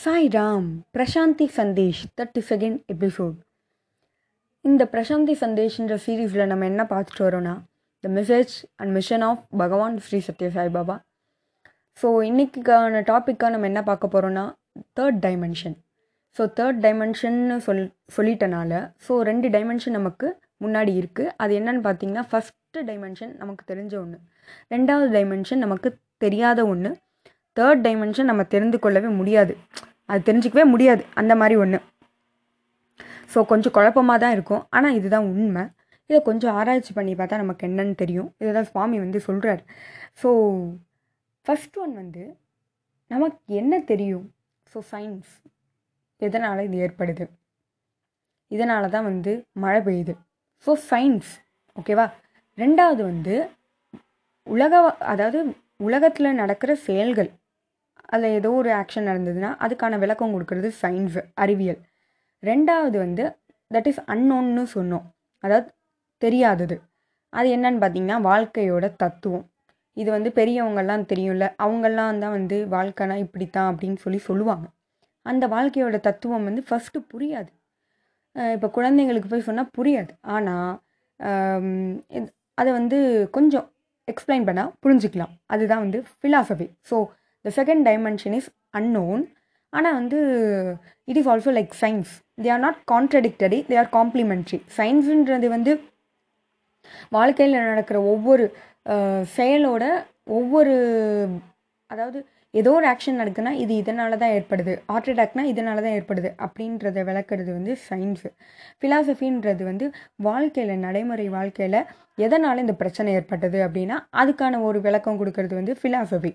Sai Ram Prasanthi Sandesh thirty second episode இந்த பிரசாந்தி சந்தேஷ்ன்ற சீரீஸில் நம்ம என்ன பார்த்துட்டு வரோன்னா the message and mission of Bhagavan Sri Sathya Sai Baba. So இன்றைக்கான டாப்பிக்காக நம்ம என்ன பார்க்க போகிறோன்னா தேர்ட் டைமென்ஷன் ஸோ தேர்ட் டைமென்ஷன்னு சொல் சொல்லிட்டனால ஸோ ரெண்டு டைமென்ஷன் நமக்கு முன்னாடி இருக்குது அது என்னன்னு பார்த்தீங்கன்னா ஃபஸ்ட்டு டைமென்ஷன் நமக்கு தெரிஞ்ச ஒன்று ரெண்டாவது டைமென்ஷன் நமக்கு தெரியாத ஒன்று தேர்ட் டைமென்ஷன் நம்ம தெரிந்து கொள்ளவே முடியாது. அது தெரிஞ்சிக்கவே முடியாது. அந்த மாதிரி ஒன்று ஸோ கொஞ்சம் குழப்பமாக தான் இருக்கும். ஆனால் இதுதான் உண்மை. இதை கொஞ்சம் ஆராய்ச்சி பண்ணி பார்த்தா நமக்கு என்னன்னு தெரியும். இதை தான் சுவாமி வந்து சொல்கிறார் ஸோ ஃபஸ்ட் ஒன் வந்து நமக்கு என்ன தெரியும்? ஸோ சயின்ஸ் எதனால் இது ஏற்படுது? இதனால தான் வந்து மழை பெய்யுது. ஸோ சயின்ஸ் ஓகேவா ரெண்டாவது வந்து உலக அதாவது உலகத்தில் நடக்கிற செயல்கள். அதில் ஏதோ ஒரு ஆக்ஷன் நடந்ததுன்னா அதுக்கான விளக்கம் கொடுக்கறது சயின்ஸ் அறிவியல். ரெண்டாவது வந்து தட் இஸ் அன்னோன்னு சொன்னோம். அதாவது தெரியாதது. அது என்னன்னு பார்த்தீங்கன்னா வாழ்க்கையோட தத்துவம். இது வந்து பெரியவங்கள்லாம் தெரியும்ல அவங்கெல்லாம் தான் வந்து வாழ்க்கைனா இப்படித்தான் அப்படின்னு சொல்லி சொல்லுவாங்க. அந்த வாழ்க்கையோட தத்துவம் வந்து ஃபஸ்ட்டு புரியாது. இப்போ குழந்தைங்களுக்கு போய் சொன்னால் புரியாது. ஆனால் அதை வந்து கொஞ்சம் எக்ஸ்பிளைன் பண்ணால் புரிஞ்சுக்கலாம். அதுதான் வந்து philosophy so the second dimension is unknown ஆனால் வந்து it is also like science they are not contradictory they are complementary சயின்ஸுன்றது வந்து வாழ்க்கையில் நடக்கிற ஒவ்வொரு செயலோட ஒவ்வொரு அதாவது ஏதோ ஒரு ஆக்ஷன் நடக்குதுன்னா இது இதனால தான் ஏற்படுது. ஹார்ட் அட்டாக்னா இதனால தான் ஏற்படுது. அப்படின்றத விளக்குறது வந்து சயின்ஸு ஃபிலாசபின்றது வந்து வாழ்க்கையில் நடைமுறை வாழ்க்கையில் எதனால் இந்த பிரச்சனை ஏற்பட்டது அப்படின்னா அதுக்கான ஒரு விளக்கம் கொடுக்கறது வந்து ஃபிலாசபி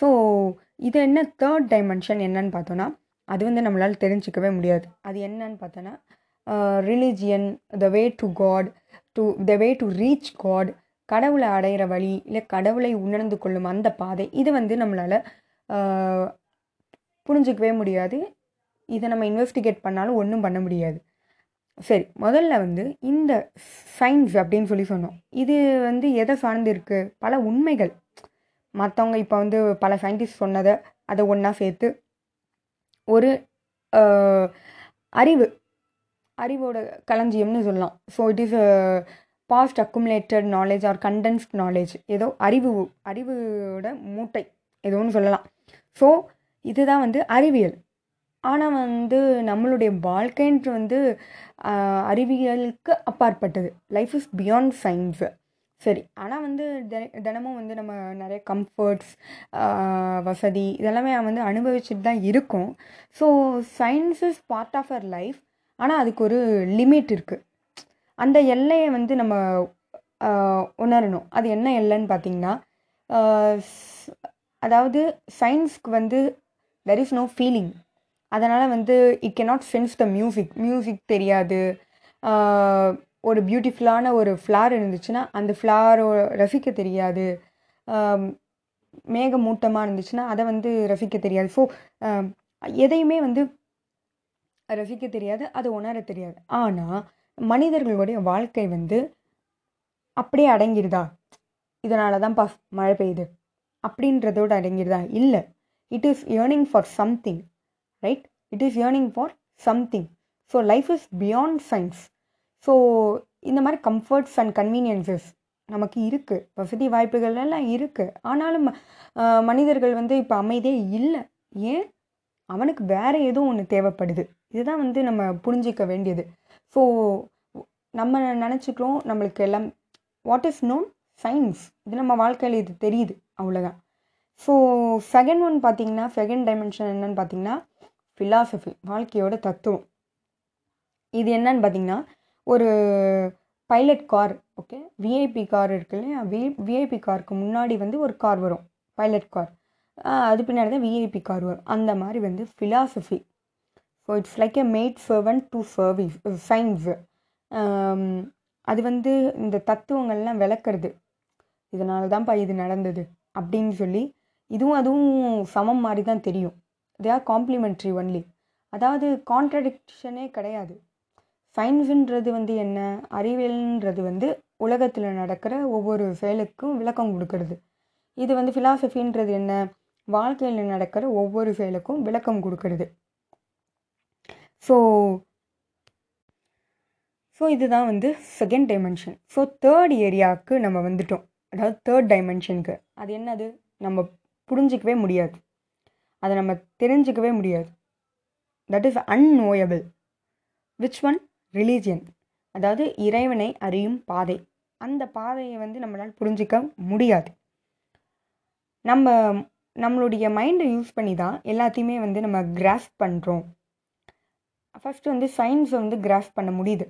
ஸோ இது என்ன தேர்ட் டைமென்ஷன் என்னன்னு பார்த்தோன்னா அது வந்து நம்மளால் தெரிஞ்சிக்கவே முடியாது. அது என்னன்னு பார்த்தோன்னா religion the way to God to the way to reach God கடவுளை அடையிற வழி இல்லை கடவுளை உணர்ந்து கொள்ளும் அந்த பாதை இது வந்து நம்மளால் புரிஞ்சிக்கவே முடியாது. இதை நம்ம இன்வெஸ்டிகேட் பண்ணாலும் ஒன்றும் பண்ண முடியாது. சரி முதல்ல வந்து இந்த சயின்ஸ் அப்படின்னு சொல்லி சொன்னோம். இது வந்து எதை சார்ந்து இருக்குது பல உண்மைகள். மற்றவங்க இப்போ வந்து பல சயின்டிஸ்ட் சொன்னதை அதை ஒன்றா சேர்த்து ஒரு அறிவு அறிவோட களஞ்சியம்னு சொல்லலாம். So it is past accumulated knowledge or condensed knowledge ஏதோ அறிவு அறிவோட மூட்டை ஏதோன்னு ஒன்று சொல்லலாம். ஸோ இதுதான் வந்து அறிவியல். ஆனால் வந்து நம்மளுடைய வாழ்க்கைன்ற வந்து அறிவியலுக்கு அப்பாற்பட்டது. லைஃப் இஸ் பியாண்ட் சயின்ஸு சரி ஆனால் வந்து தினமும் வந்து நம்ம நிறைய கம்ஃபர்ட்ஸ் வசதி இதெல்லாமே வந்து அனுபவிச்சுட்டு தான் இருக்கும். So science is part of our life ஆனால் அதுக்கு ஒரு லிமிட் இருக்குது அந்த எல்லையை வந்து நம்ம உணரணும். அது என்ன எல்லைன்னு பார்த்திங்கன்னா அதாவது சயின்ஸ்க்கு வந்து தெர் இஸ் நோ ஃபீலிங் அதனால் வந்து it can not sense the music music தெரியாது ஒரு பியூட்டிஃபுல்லான ஒரு ஃப்ளார் இருந்துச்சுன்னா அந்த ஃப்ளாரோ ரசிக்க தெரியாது. மேகமூட்டமாக இருந்துச்சுன்னா அதை வந்து ரசிக்க தெரியாது. ஸோ எதையுமே வந்து ரசிக்க தெரியாது அது உணர தெரியாது. ஆனால் மனிதர்களுடைய வாழ்க்கை வந்து அப்படியே அடங்கிடுதா இதனால தான் பா மழை பெய்யுது. அப்படின்றதோடு அடங்கிடுதா இல்லை. It is yearning for something right it is yearning for something so life is beyond science so இந்த மாதிரி கம்ஃபர்ட்ஸ் அண்ட் கன்வீனியன்சஸ் நமக்கு இருக்குது வசதி வாய்ப்புகள் எல்லாம் இருக்குது ஆனாலும் மனிதர்கள் வந்து இப்போ அமைதியே இல்லை. ஏன்? அவனுக்கு வேறு ஏதோ ஒன்று தேவைப்படுது. இதுதான் வந்து நம்ம புரிஞ்சிக்க வேண்டியது. ஸோ நம்ம நினச்சிக்கிறோம் நம்மளுக்கு எல்லாம் வாட் இஸ் நோன் சயின்ஸ் இது நம்ம வாழ்க்கையில் இது தெரியுது. அவ்வளோதான் ஸோ செகண்ட் ஒன் பார்த்தீங்கன்னா செகண்ட் டைமென்ஷன் என்னன்னு பார்த்தீங்கன்னா ஃபிலாசபி வாழ்க்கையோட தத்துவம். இது என்னன்னு பார்த்தீங்கன்னா ஒரு pilot car okay VIP car இருக்கு இல்லையா? வி விஐபி காருக்கு முன்னாடி வந்து ஒரு கார் வரும் பைலட் கார் அது பின்னாடி தான் விஐபி கார் வரும். அந்த மாதிரி வந்து philosophy so it's like a maid servant to service science அது வந்து இந்த தத்துவங்கள்லாம் விளக்குறது. இதனால தான்ப்பா இது நடந்தது. அப்படின்னு சொல்லி இதுவும் அதுவும் சமம் மாதிரி தான் தெரியும். தே ஆர் காம்ப்ளிமெண்ட்ரி ஒன்லி அதாவது கான்ட்ரடிக்ஷனே கிடையாது. சயின்ஸுன்றது வந்து என்ன? அறிவியல்ன்றது வந்து உலகத்தில் நடக்கிற ஒவ்வொரு செயலுக்கும் விளக்கம் கொடுக்கறது. இது வந்து ஃபிலாசபின்றது என்ன? வாழ்க்கையில் நடக்கிற ஒவ்வொரு செயலுக்கும் விளக்கம் கொடுக்கறது. ஸோ ஸோ இதுதான் வந்து செகண்ட் டைமென்ஷன் ஸோ தேர்ட் ஏரியாவுக்கு நம்ம வந்துட்டோம். அதாவது தேர்ட் டைமென்ஷனுக்கு அது என்னது? நம்ம புரிஞ்சிக்கவே முடியாது. அதை நம்ம தெரிஞ்சிக்கவே முடியாது. That is unknowable which one religion அதாவது இறைவனை அறியும் பாதை. அந்த பாதையை வந்து நம்மளால் புரிஞ்சிக்க முடியாது. நம்ம நம்மளுடைய மைண்டை யூஸ் பண்ணி தான் எல்லாத்தையுமே வந்து நம்ம கிராஸ் பண்ணுறோம் ஃபஸ்ட்டு வந்து சயின்ஸை வந்து கிராஸ் பண்ண முடியுது.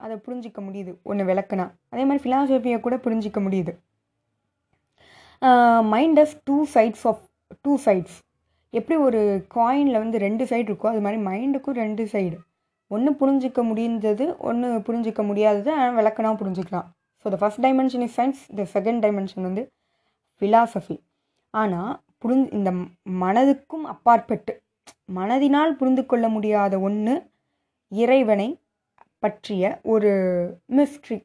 அதை புரிஞ்சிக்க முடியுது. ஒன்று விளக்குனா. அதே மாதிரி ஃபிலாசபியை கூட புரிஞ்சிக்க முடியுது. Mind of two sides of two sides எப்படி ஒரு காயினில் வந்து ரெண்டு சைடு இருக்கோ அது மாதிரி மைண்டுக்கும் ரெண்டு சைடு ஒன்று புரிஞ்சிக்க முடிந்தது ஒன்று புரிஞ்சிக்க முடியாதது ஆனால் விளக்கணா புரிஞ்சிக்கலாம். So the first dimension is science the second dimension வந்து ஃபிலாசபி ஆனால் புரிஞ் இந்த மனதுக்கும் அப்பாற்பட்டு மனதினால் புரிந்து கொள்ள முடியாத ஒன்று இறைவனை பற்றிய ஒரு மிஸ்ட்ரி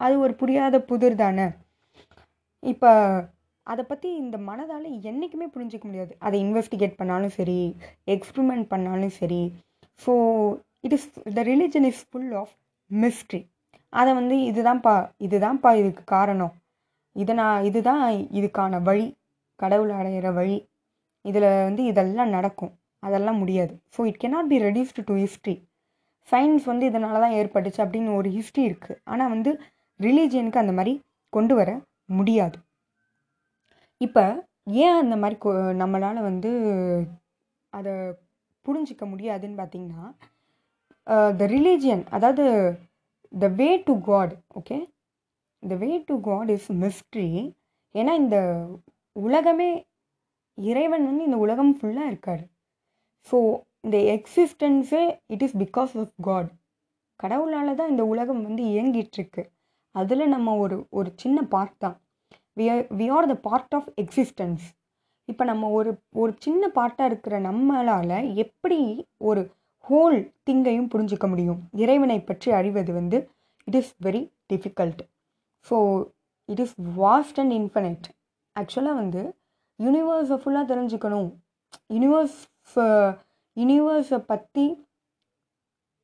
அது ஒரு புரியாத புதிர் தானே. இப்போ அதை பற்றி இந்த மனதால் என்றைக்குமே புரிஞ்சிக்க முடியாது. அதை இன்வெஸ்டிகேட் பண்ணாலும் சரி எக்ஸ்பிரிமெண்ட் பண்ணாலும் சரி. So it is the religion is full of mystery அதை வந்து இதுதான்ப்பா இதுதான்ப்பா இதுக்கு காரணம். இதை நான் இதுதான் இதுக்கான வழி. கடவுள் அடையிற வழி. இதில் வந்து இதெல்லாம் நடக்கும். அதெல்லாம் முடியாது. So it cannot be reduced to history science வந்து இதனால தான் ஏற்பட்டுச்சு அப்படின்னு ஒரு ஹிஸ்ட்ரி இருக்குது ஆனால் வந்து ரிலீஜியனுக்கு அந்த மாதிரி கொண்டு வர முடியாது. இப்போ ஏன் அந்த மாதிரி கொ நம்மளால் வந்து அதை புரிஞ்சிக்க முடியாதுன்னு பார்த்தீங்கன்னா த ரிலீஜியன் அதாவது the way to God okay the way to God is mystery ஏன்னா இந்த உலகமே இறைவன் வந்து இந்த உலகம் ஃபுல்லாக இருக்கார். ஸோ இந்த எக்ஸிஸ்டன்ஸே it is because of God கடவுளால் தான் இந்த உலகம் வந்து இயங்கிட்டுருக்கு அதில் நம்ம ஒரு ஒரு சின்ன பார்ட் தான். We are we are the part of existence இப்போ நம்ம ஒரு ஒரு சின்ன பார்ட்டாக இருக்கிற நம்மளால் எப்படி ஒரு ஹோல் திங்கையும் புரிஞ்சிக்க முடியும்? இறைவனை பற்றி அறிவது வந்து it is very difficult so it is vast and infinite ஆக்சுவலாக வந்து யூனிவர்ஸை ஃபுல்லாக தெரிஞ்சுக்கணும். யூனிவர்ஸ் யூனிவர்ஸை பற்றி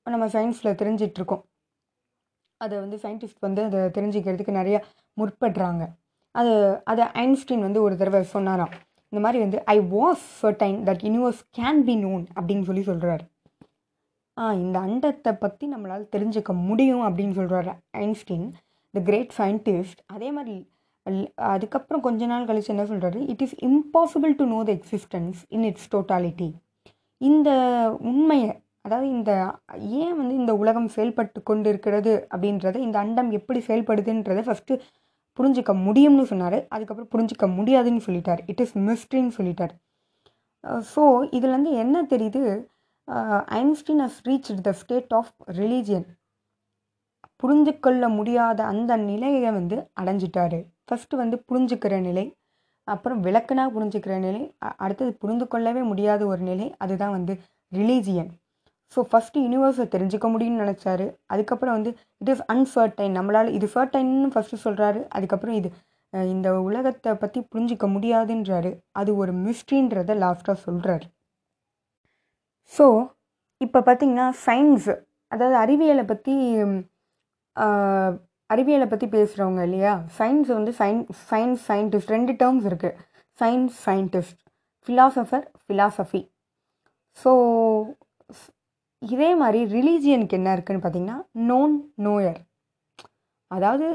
நம்ம சயின்ஸில் தெரிஞ்சிட்ருக்கோம் அதை வந்து சயின்டிஸ்ட் வந்து அதை தெரிஞ்சுக்கிறதுக்கு நிறையா முற்படுறாங்க. அது அதை ஐன்ஸ்டீன் வந்து ஒரு தடவை சொன்னாராம். இந்த மாதிரி வந்து I was certain that universe can be known அப்படின்னு சொல்லி சொல்கிறாரு ஆ இந்த அண்டத்தை பற்றி நம்மளால் தெரிஞ்சுக்க முடியும் அப்படின்னு சொல்கிறாரு ஐன்ஸ்டீன் த கிரேட் சயின்டிஸ்ட் அதே மாதிரி அதுக்கப்புறம் கொஞ்ச நாள் கழிச்சு என்ன சொல்கிறாரு it is impossible to know the existence in its totality இந்த உண்மையை அதாவது இந்த ஏன் வந்து இந்த உலகம் செயல்பட்டு கொண்டு இருக்கிறது அப்படின்றத இந்த அண்டம் எப்படி செயல்படுதுன்றதை ஃபஸ்ட்டு புரிஞ்சிக்க முடியும்னு சொன்னார். அதுக்கப்புறம் புரிஞ்சிக்க முடியாதுன்னு சொல்லிட்டார். இட் இஸ் மிஸ்ட்ரின்னு சொல்லிட்டார். ஸோ இதுலேருந்து என்ன தெரியுது? Einstein has reach the state of religion புரிஞ்சு கொள்ள முடியாத அந்த நிலையை வந்து அடைஞ்சிட்டாரு. ஃபஸ்ட்டு வந்து புரிஞ்சுக்கிற நிலை அப்புறம் விளக்குனா புரிஞ்சுக்கிற நிலை அடுத்தது புரிந்து கொள்ளவே முடியாத ஒரு நிலை அதுதான் வந்து ரிலீஜியன் ஸோ ஃபஸ்ட்டு யூனிவர்ஸை தெரிஞ்சுக்க முடியும்னு நினச்சாரு. அதுக்கப்புறம் வந்து இட் இஸ் அன்ஃபர்டைன் நம்மளால் இது ஃபர்டைன்னு ஃபஸ்ட்டு சொல்கிறாரு அதுக்கப்புறம் இது இந்த உலகத்தை பற்றி புரிஞ்சிக்க முடியாதுன்றாரு. அது ஒரு மிஸ்ட்ரின்றத லாஸ்ட்டாக சொல்கிறாரு ஸோ இப்போ பார்த்திங்கன்னா சயின்ஸு அதாவது அறிவியலை பற்றி அறிவியலை பற்றி பேசுகிறவங்க இல்லையா? சயின்ஸ் வந்து சயின் சயின்ஸ் சயின்டிஸ்ட் ரெண்டு டேர்ம்ஸ் இருக்குது science scientist philosopher philosophy so இதே மாதிரி ரிலீஜியனுக்கு என்ன இருக்குதுன்னு பார்த்தீங்கன்னா நோன் நோயர் அதாவது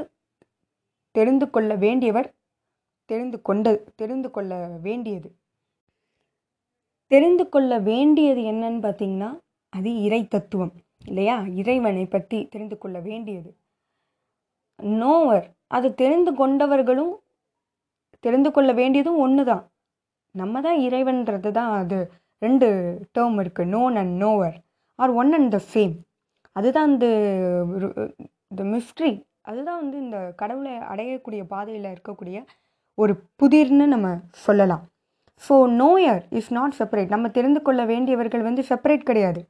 தெரிந்து கொள்ள வேண்டியவர் தெரிந்து கொண்ட தெரிந்து கொள்ள வேண்டியது. தெரிந்து கொள்ள வேண்டியது என்னன்னு பார்த்தீங்கன்னா அது இறை தத்துவம் இல்லையா? இறைவனை பற்றி தெரிந்து கொள்ள வேண்டியது. நோவர் அது தெரிந்து கொண்டவர்களும் தெரிந்து கொள்ள வேண்டியதும் ஒன்று தான் நம்ம தான் இறைவன்றது தான் அது. ரெண்டு டேர்ம் இருக்குது known and knower are one and the same அதுதான் இந்த த மிஸ்ட்ரி. அதுதான் வந்து இந்த கடவுளை அடையக்கூடிய பாதையில் இருக்கக்கூடிய ஒரு புதிர்னு நம்ம சொல்லலாம். So knower is not separate நம்ம தெரிந்து கொள்ள வேண்டியவர்கள் வந்து செப்பரேட் கிடையாது.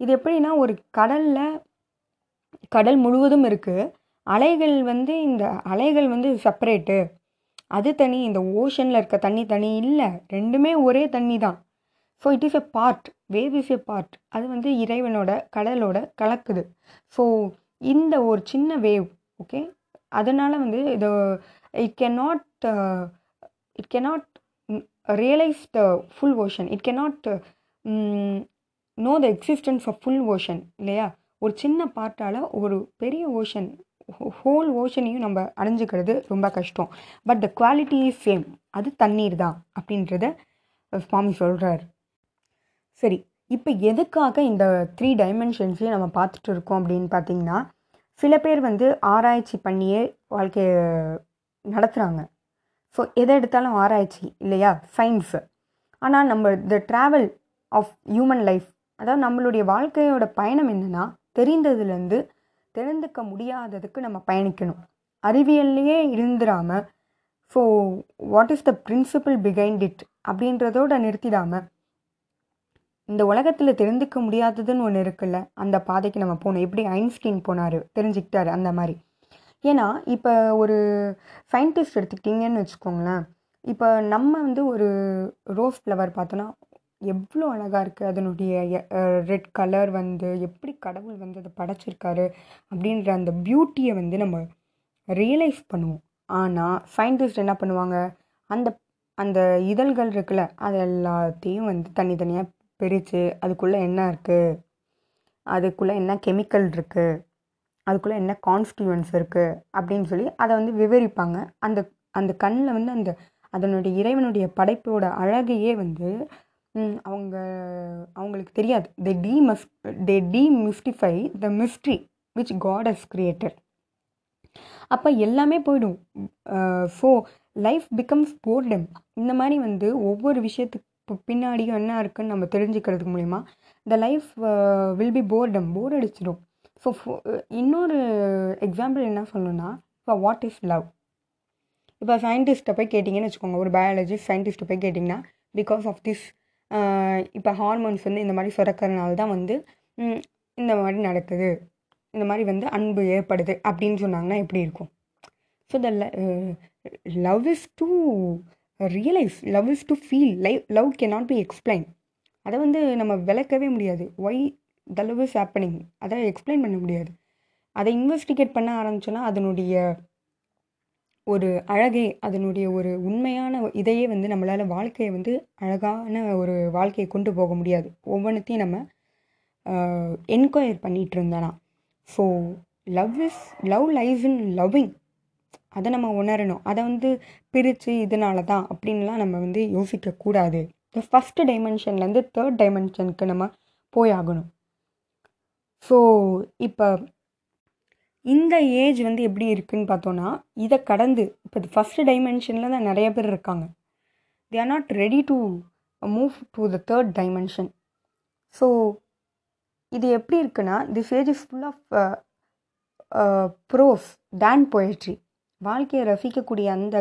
இது எப்படின்னா ஒரு கடலில் கடல் முழுவதும் இருக்குது அலைகள் வந்து இந்த அலைகள் வந்து செப்பரேட்டு அது தனி இந்த ஓஷனில் இருக்க தண்ணி தனி இல்லை. ரெண்டுமே ஒரே தண்ணி தான். So it is a part wave is a part அது வந்து இறைவனோட கடலோட கலக்குது. ஸோ இந்த ஒரு சின்ன வேவ் ஓகே அதனால் வந்து இது it can not it can not realise the full ocean it can not know the existence of full ocean இல்லையா? ஒரு சின்ன பார்ட்டால் ஒரு பெரிய ஓஷன் ஹோல் ஓஷனையும் நம்ம அடைஞ்சிக்கிறது ரொம்ப கஷ்டம். But the quality is same அது தண்ணீர் தான் அப்படின்றத சுவாமி சொல்கிறார் சரி இப்போ எதுக்காக இந்த த்ரீ டைமென்ஷன்ஸையும் நம்ம பார்த்துட்டு இருக்கோம் அப்படின்னு பார்த்தீங்கன்னா சில பேர் வந்து ஆராய்ச்சி பண்ணியே வாழ்க்கையை நடத்துகிறாங்க ஸோ எதை எடுத்தாலும் ஆராய்ச்சி இல்லையா? சயின்ஸு ஆனால் நம்ம the travel of human life அதாவது நம்மளுடைய வாழ்க்கையோட பயணம் என்னென்னா தெரிந்ததுலேருந்து தெரிந்துக்க முடியாததுக்கு நம்ம பயணிக்கணும். அறிவியல்லையே இருந்துடாமல் so what is the principle behind it அப்படின்றதோட நிறுத்திடாமல் இந்த உலகத்தில் தெரிந்துக்க முடியாததுன்னு ஒன்று இருக்குல்ல அந்த பாதைக்கு நம்ம போகணும். எப்படி ஐன்ஸ்டீன் போனார் தெரிஞ்சுக்கிட்டாரு அந்த மாதிரி. ஏன்னா இப்போ ஒரு சயின்டிஸ்ட் எடுத்துக்கிட்டிங்கன்னு வச்சுக்கோங்களேன். இப்போ நம்ம வந்து ஒரு ரோஸ் ஃப்ளவர் பார்த்தோன்னா எவ்வளோ அழகாக இருக்குது அதனுடைய ரெட் கலர் வந்து எப்படி கடவுள் வந்து அதை படைச்சிருக்காரு அப்படின்ற அந்த பியூட்டியை வந்து நம்ம ரியலைஸ் பண்ணுவோம். ஆனால் சயின்டிஸ்ட் என்ன பண்ணுவாங்க? அந்த அந்த இதழ்கள் இருக்குல்ல அது எல்லாத்தையும் வந்து தனித்தனியாக பிரித்து அதுக்குள்ளே என்ன இருக்குது அதுக்குள்ளே என்ன கெமிக்கல் இருக்குது அதுக்குள்ளே என்ன கான்ஸ்டியூன்ஸ் இருக்குது அப்படின்னு சொல்லி அதை வந்து விவரிப்பாங்க. அந்த அந்த கண்ணில் வந்து அந்த அதனுடைய இறைவனுடைய படைப்போட அழகையே வந்து அவங்க அவங்களுக்கு தெரியாது. They demystify they demystify the mystery which God has created அப்போ எல்லாமே போயிடும். ஸோ லைஃப் பிகம்ஸ் போர்டம் இந்த மாதிரி வந்து ஒவ்வொரு விஷயத்துக்கு பின்னாடியும் என்ன இருக்குன்னு நம்ம தெரிஞ்சுக்கிறதுக்கு மூலிமா the life will be boredom bore அடிச்சிடும். ஸோ uh, இன்னொரு எக்ஸாம்பிள் என்ன சொல்லணும்னா இப்போ வாட் இஸ் லவ் இப்போ சயின்டிஸ்ட்டை போய் கேட்டிங்கன்னு வச்சுக்கோங்க ஒரு பயாலஜிஸ்ட் சயின்டிஸ்ட்டை போய் கேட்டிங்கன்னா பிகாஸ் ஆஃப் திஸ் uh, இப்போ ஹார்மோன்ஸ் வந்து இந்த மாதிரி சுரக்கிறதுனால தான் வந்து இந்த மாதிரி நடக்குது. இந்த மாதிரி வந்து அன்பு ஏற்படுது அப்படின்னு சொன்னாங்கன்னா எப்படி இருக்கும்? So the love is to realise love is to feel live love can not be explain அதை வந்து நம்ம விளக்கவே முடியாது. Why the love is happening அதை எக்ஸ்பிளைன் பண்ண முடியாது. அதை இன்வெஸ்டிகேட் பண்ண ஆரம்பிச்சோன்னா அதனுடைய ஒரு அழகே அதனுடைய ஒரு உண்மையான இதையே வந்து நம்மளால் வாழ்க்கையை வந்து அழகான ஒரு வாழ்க்கையை கொண்டு போக முடியாது. ஒவ்வொன்றத்தையும் நம்ம என்கொயர் பண்ணிகிட்டு இருந்தோன்னா so love is love lies in loving அதை நம்ம உணரணும். அதை வந்து பிரித்து இதனால தான் அப்படின்லாம் நம்ம வந்து யோசிக்கக்கூடாது. இந்த ஃபஸ்ட்டு டைமென்ஷன்லேருந்து தேர்ட் டைமென்ஷனுக்கு நம்ம போய் ஆகணும் ஸோ இப்போ இந்த ஏஜ் வந்து எப்படி இருக்குன்னு பார்த்தோன்னா இதை கடந்து இப்போ ஃபஸ்ட்டு டைமென்ஷனில் தான் நிறைய பேர் இருக்காங்க. They are not ready to move to the third dimension so இது எப்படி இருக்குன்னா this age is full of prose than poetry வாழ்க்கையை ரசிக்கக்கூடிய அந்த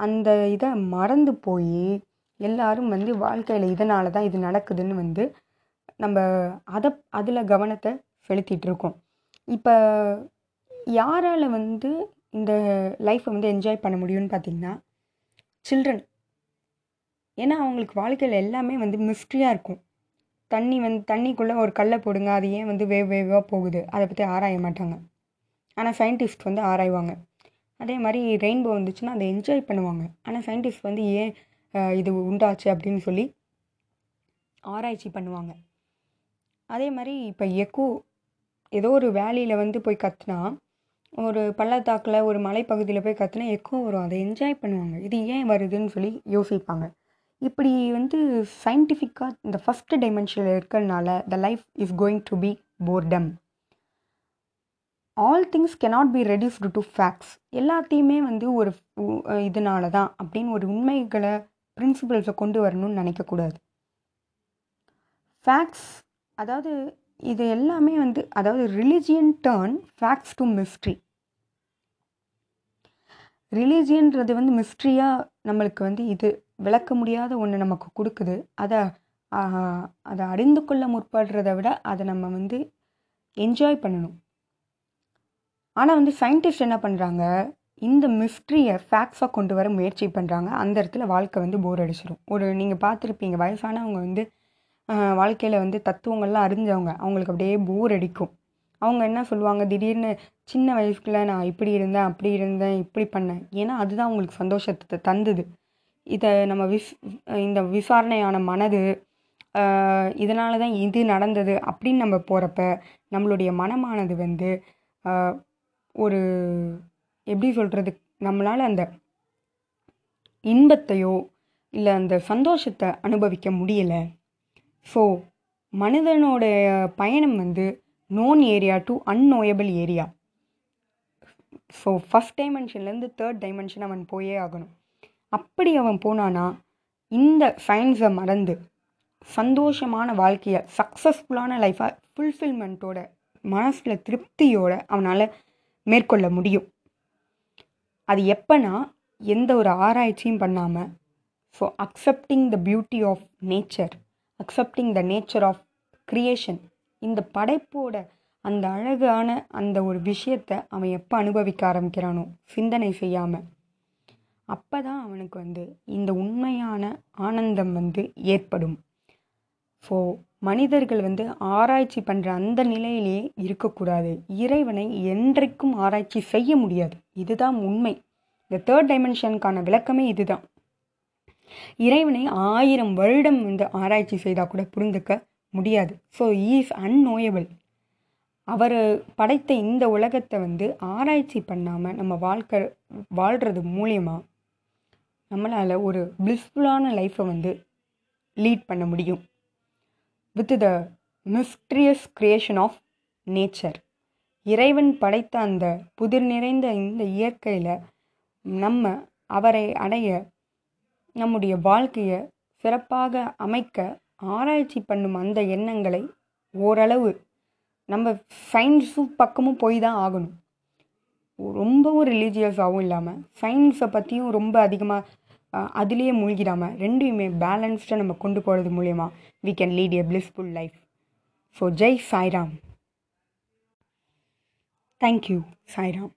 அந்த இதை மறந்து போய் எல்லாரும் வந்து வாழ்க்கையில் இதனால தான் இது நடக்குதுன்னு வந்து நம்ம அதை அதில் கவனத்தை செலுத்திட்டு இருக்கோம். இப்போ யாரால் வந்து இந்த லைஃப்பை வந்து என்ஜாய் பண்ண முடியும்னு பார்த்தீங்கன்னா சில்ட்ரன் ஏன்னா அவங்களுக்கு வாழ்க்கையில் எல்லாமே வந்து மிஸ்ட்ரியாக இருக்கும். தண்ணி வந்து தண்ணிக்குள்ளே ஒரு கல்லை போடுங்க அது ஏன் வந்து வேவ் வேவாக போகுது? அதை பற்றி ஆராய மாட்டாங்க. ஆனால் சயின்டிஸ்ட் வந்து ஆராய்வாங்க. அதே மாதிரி ரெயின்போ வந்துச்சுன்னா அதை என்ஜாய் பண்ணுவாங்க. ஆனால் சயின்டிஸ்ட் வந்து ஏன் இது உண்டாச்சு அப்படின்னு சொல்லி ஆராய்ச்சி பண்ணுவாங்க. அதே மாதிரி இப்போ எக்கோ ஏதோ ஒரு வேலியில் வந்து போய் கத்துனா ஒரு பள்ளத்தாக்கில் ஒரு மலைப்பகுதியில் போய் கத்துனா எக்கோ வரும். அதை என்ஜாய் பண்ணுவாங்க. இது ஏன் வருதுன்னு சொல்லி யோசிப்பாங்க. இப்படி வந்து சயின்டிஃபிக்காக இந்த ஃபஸ்ட்டு டைமென்ஷனில் இருக்கிறதுனால the life is going to be boredom all things cannot be reduced to facts எல்லாத்தையுமே வந்து ஒரு இதனால தான் அப்படின்னு ஒரு உண்மைகளை பிரின்சிபல்ஸை கொண்டு வரணும்னு நினைக்கக்கூடாது ஃபேக்ட்ஸ் அதாவது இது எல்லாமே வந்து அதாவது religion turn facts to mystery ரிலீஜியன்றது வந்து மிஸ்ட்ரியாக நம்மளுக்கு வந்து இது விளக்க முடியாத ஒன்று நமக்கு கொடுக்குது. அதை அதை அறிந்து கொள்ள முற்படுறத விட அதை நம்ம வந்து என்ஜாய் பண்ணணும். ஆனால் வந்து சயின்டிஸ்ட் என்ன பண்ணுறாங்க இந்த மிஸ்ட்ரியை ஃபேக்ட்ஸாக கொண்டு வர முயற்சி பண்ணுறாங்க அந்த இடத்துல வாழ்க்கை வந்து போர் அடிச்சிடும் ஒரு நீங்கள் பார்த்துருப்பீங்க வயசானவங்க வந்து வாழ்க்கையில் வந்து தத்துவங்கள்லாம் அறிஞ்சவங்க அவங்களுக்கு அப்படியே போர் அடிக்கும். அவங்க என்ன சொல்லுவாங்க? திடீர்னு சின்ன வயசுக்குள்ள நான் இப்படி இருந்தேன் அப்படி இருந்தேன் இப்படி பண்ணேன். ஏன்னா அதுதான் அவங்களுக்கு சந்தோஷத்தை தந்தது. இதை நம்ம விஸ் இந்த விசாரணையான மனது இதனால தான் இது நடந்தது அப்படின்னு நம்ம போகிறப்ப நம்மளுடைய மனமானது வந்து ஒரு எப்படி சொல்கிறது நம்மளால் அந்த இன்பத்தையோ இல்லை அந்த சந்தோஷத்தை அனுபவிக்க முடியலை. ஸோ மனிதனோடைய பயணம் வந்து known area to unknowable area so first டைமென்ஷன்லேருந்து third dimension அவன் போயே ஆகணும். அப்படி அவன் போனானா இந்த சயின்ஸை மறந்து சந்தோஷமான வாழ்க்கையை சக்ஸஸ்ஃபுல்லான லைஃப்பை ஃபுல்ஃபில்மெண்ட்டோட மனசில் திருப்தியோட அவனால் மேற்கொள்ள முடியும். அது எப்போனா எந்த ஒரு ஆராய்ச்சியும் பண்ணாமல் so accepting the beauty of nature accepting the nature of creation இந்த படைப்போட அந்த அழகான அந்த ஒரு விஷயத்தை அவன் எப்போ அனுபவிக்க ஆரம்பிக்கிறானோ சிந்தனை செய்யாமல் அப்போ தான் அவனுக்கு வந்து இந்த உண்மையான ஆனந்தம் வந்து ஏற்படும். ஸோ மனிதர்கள் வந்து ஆராய்ச்சி பண்ணுற அந்த நிலையிலேயே இருக்கக்கூடாது. இறைவனை என்றைக்கும் ஆராய்ச்சி செய்ய முடியாது. இதுதான் உண்மை. இந்த தேர்ட் டைமென்ஷனுக்கான விளக்கமே இதுதான். இறைவனை ஆயிரம் வருடம் வந்து ஆராய்ச்சி செய்தால் கூட புரிந்துக்க முடியாது. ஸோ ஈஸ் அன்னோயபிள் அவர் படைத்த இந்த உலகத்தை வந்து ஆராய்ச்சி பண்ணாமல் நம்ம வாழ்க்கை வாழ்கிறது மூலியமாக நம்மளால் ஒரு பிளிஸ்ஃபுல்லான லைஃப்பை வந்து லீட் பண்ண முடியும். With the mysterious creation of nature இறைவன் படைத்த அந்த புதிர் நிறைந்த இந்த இயற்கையில் நம்ம அவரை அடைய நம்முடைய வாழ்க்கையை சிறப்பாக அமைக்க ஆராய்ச்சி பண்ணும் அந்த எண்ணங்களை ஓரளவு நம்ம சயின்ஸும் பக்கமும் போய் தான் ஆகணும். ரொம்பவும் ரிலீஜியஸாகவும் இல்லாமல் சயின்ஸை பற்றியும் ரொம்ப அதிகமாக அதுலேயே மூழ்கிடாமல் ரெண்டையுமே பேலன்ஸ்டாக நம்ம கொண்டு போகிறது மூலயமா we can lead a blissful life so Jai Sairam thank you Sairam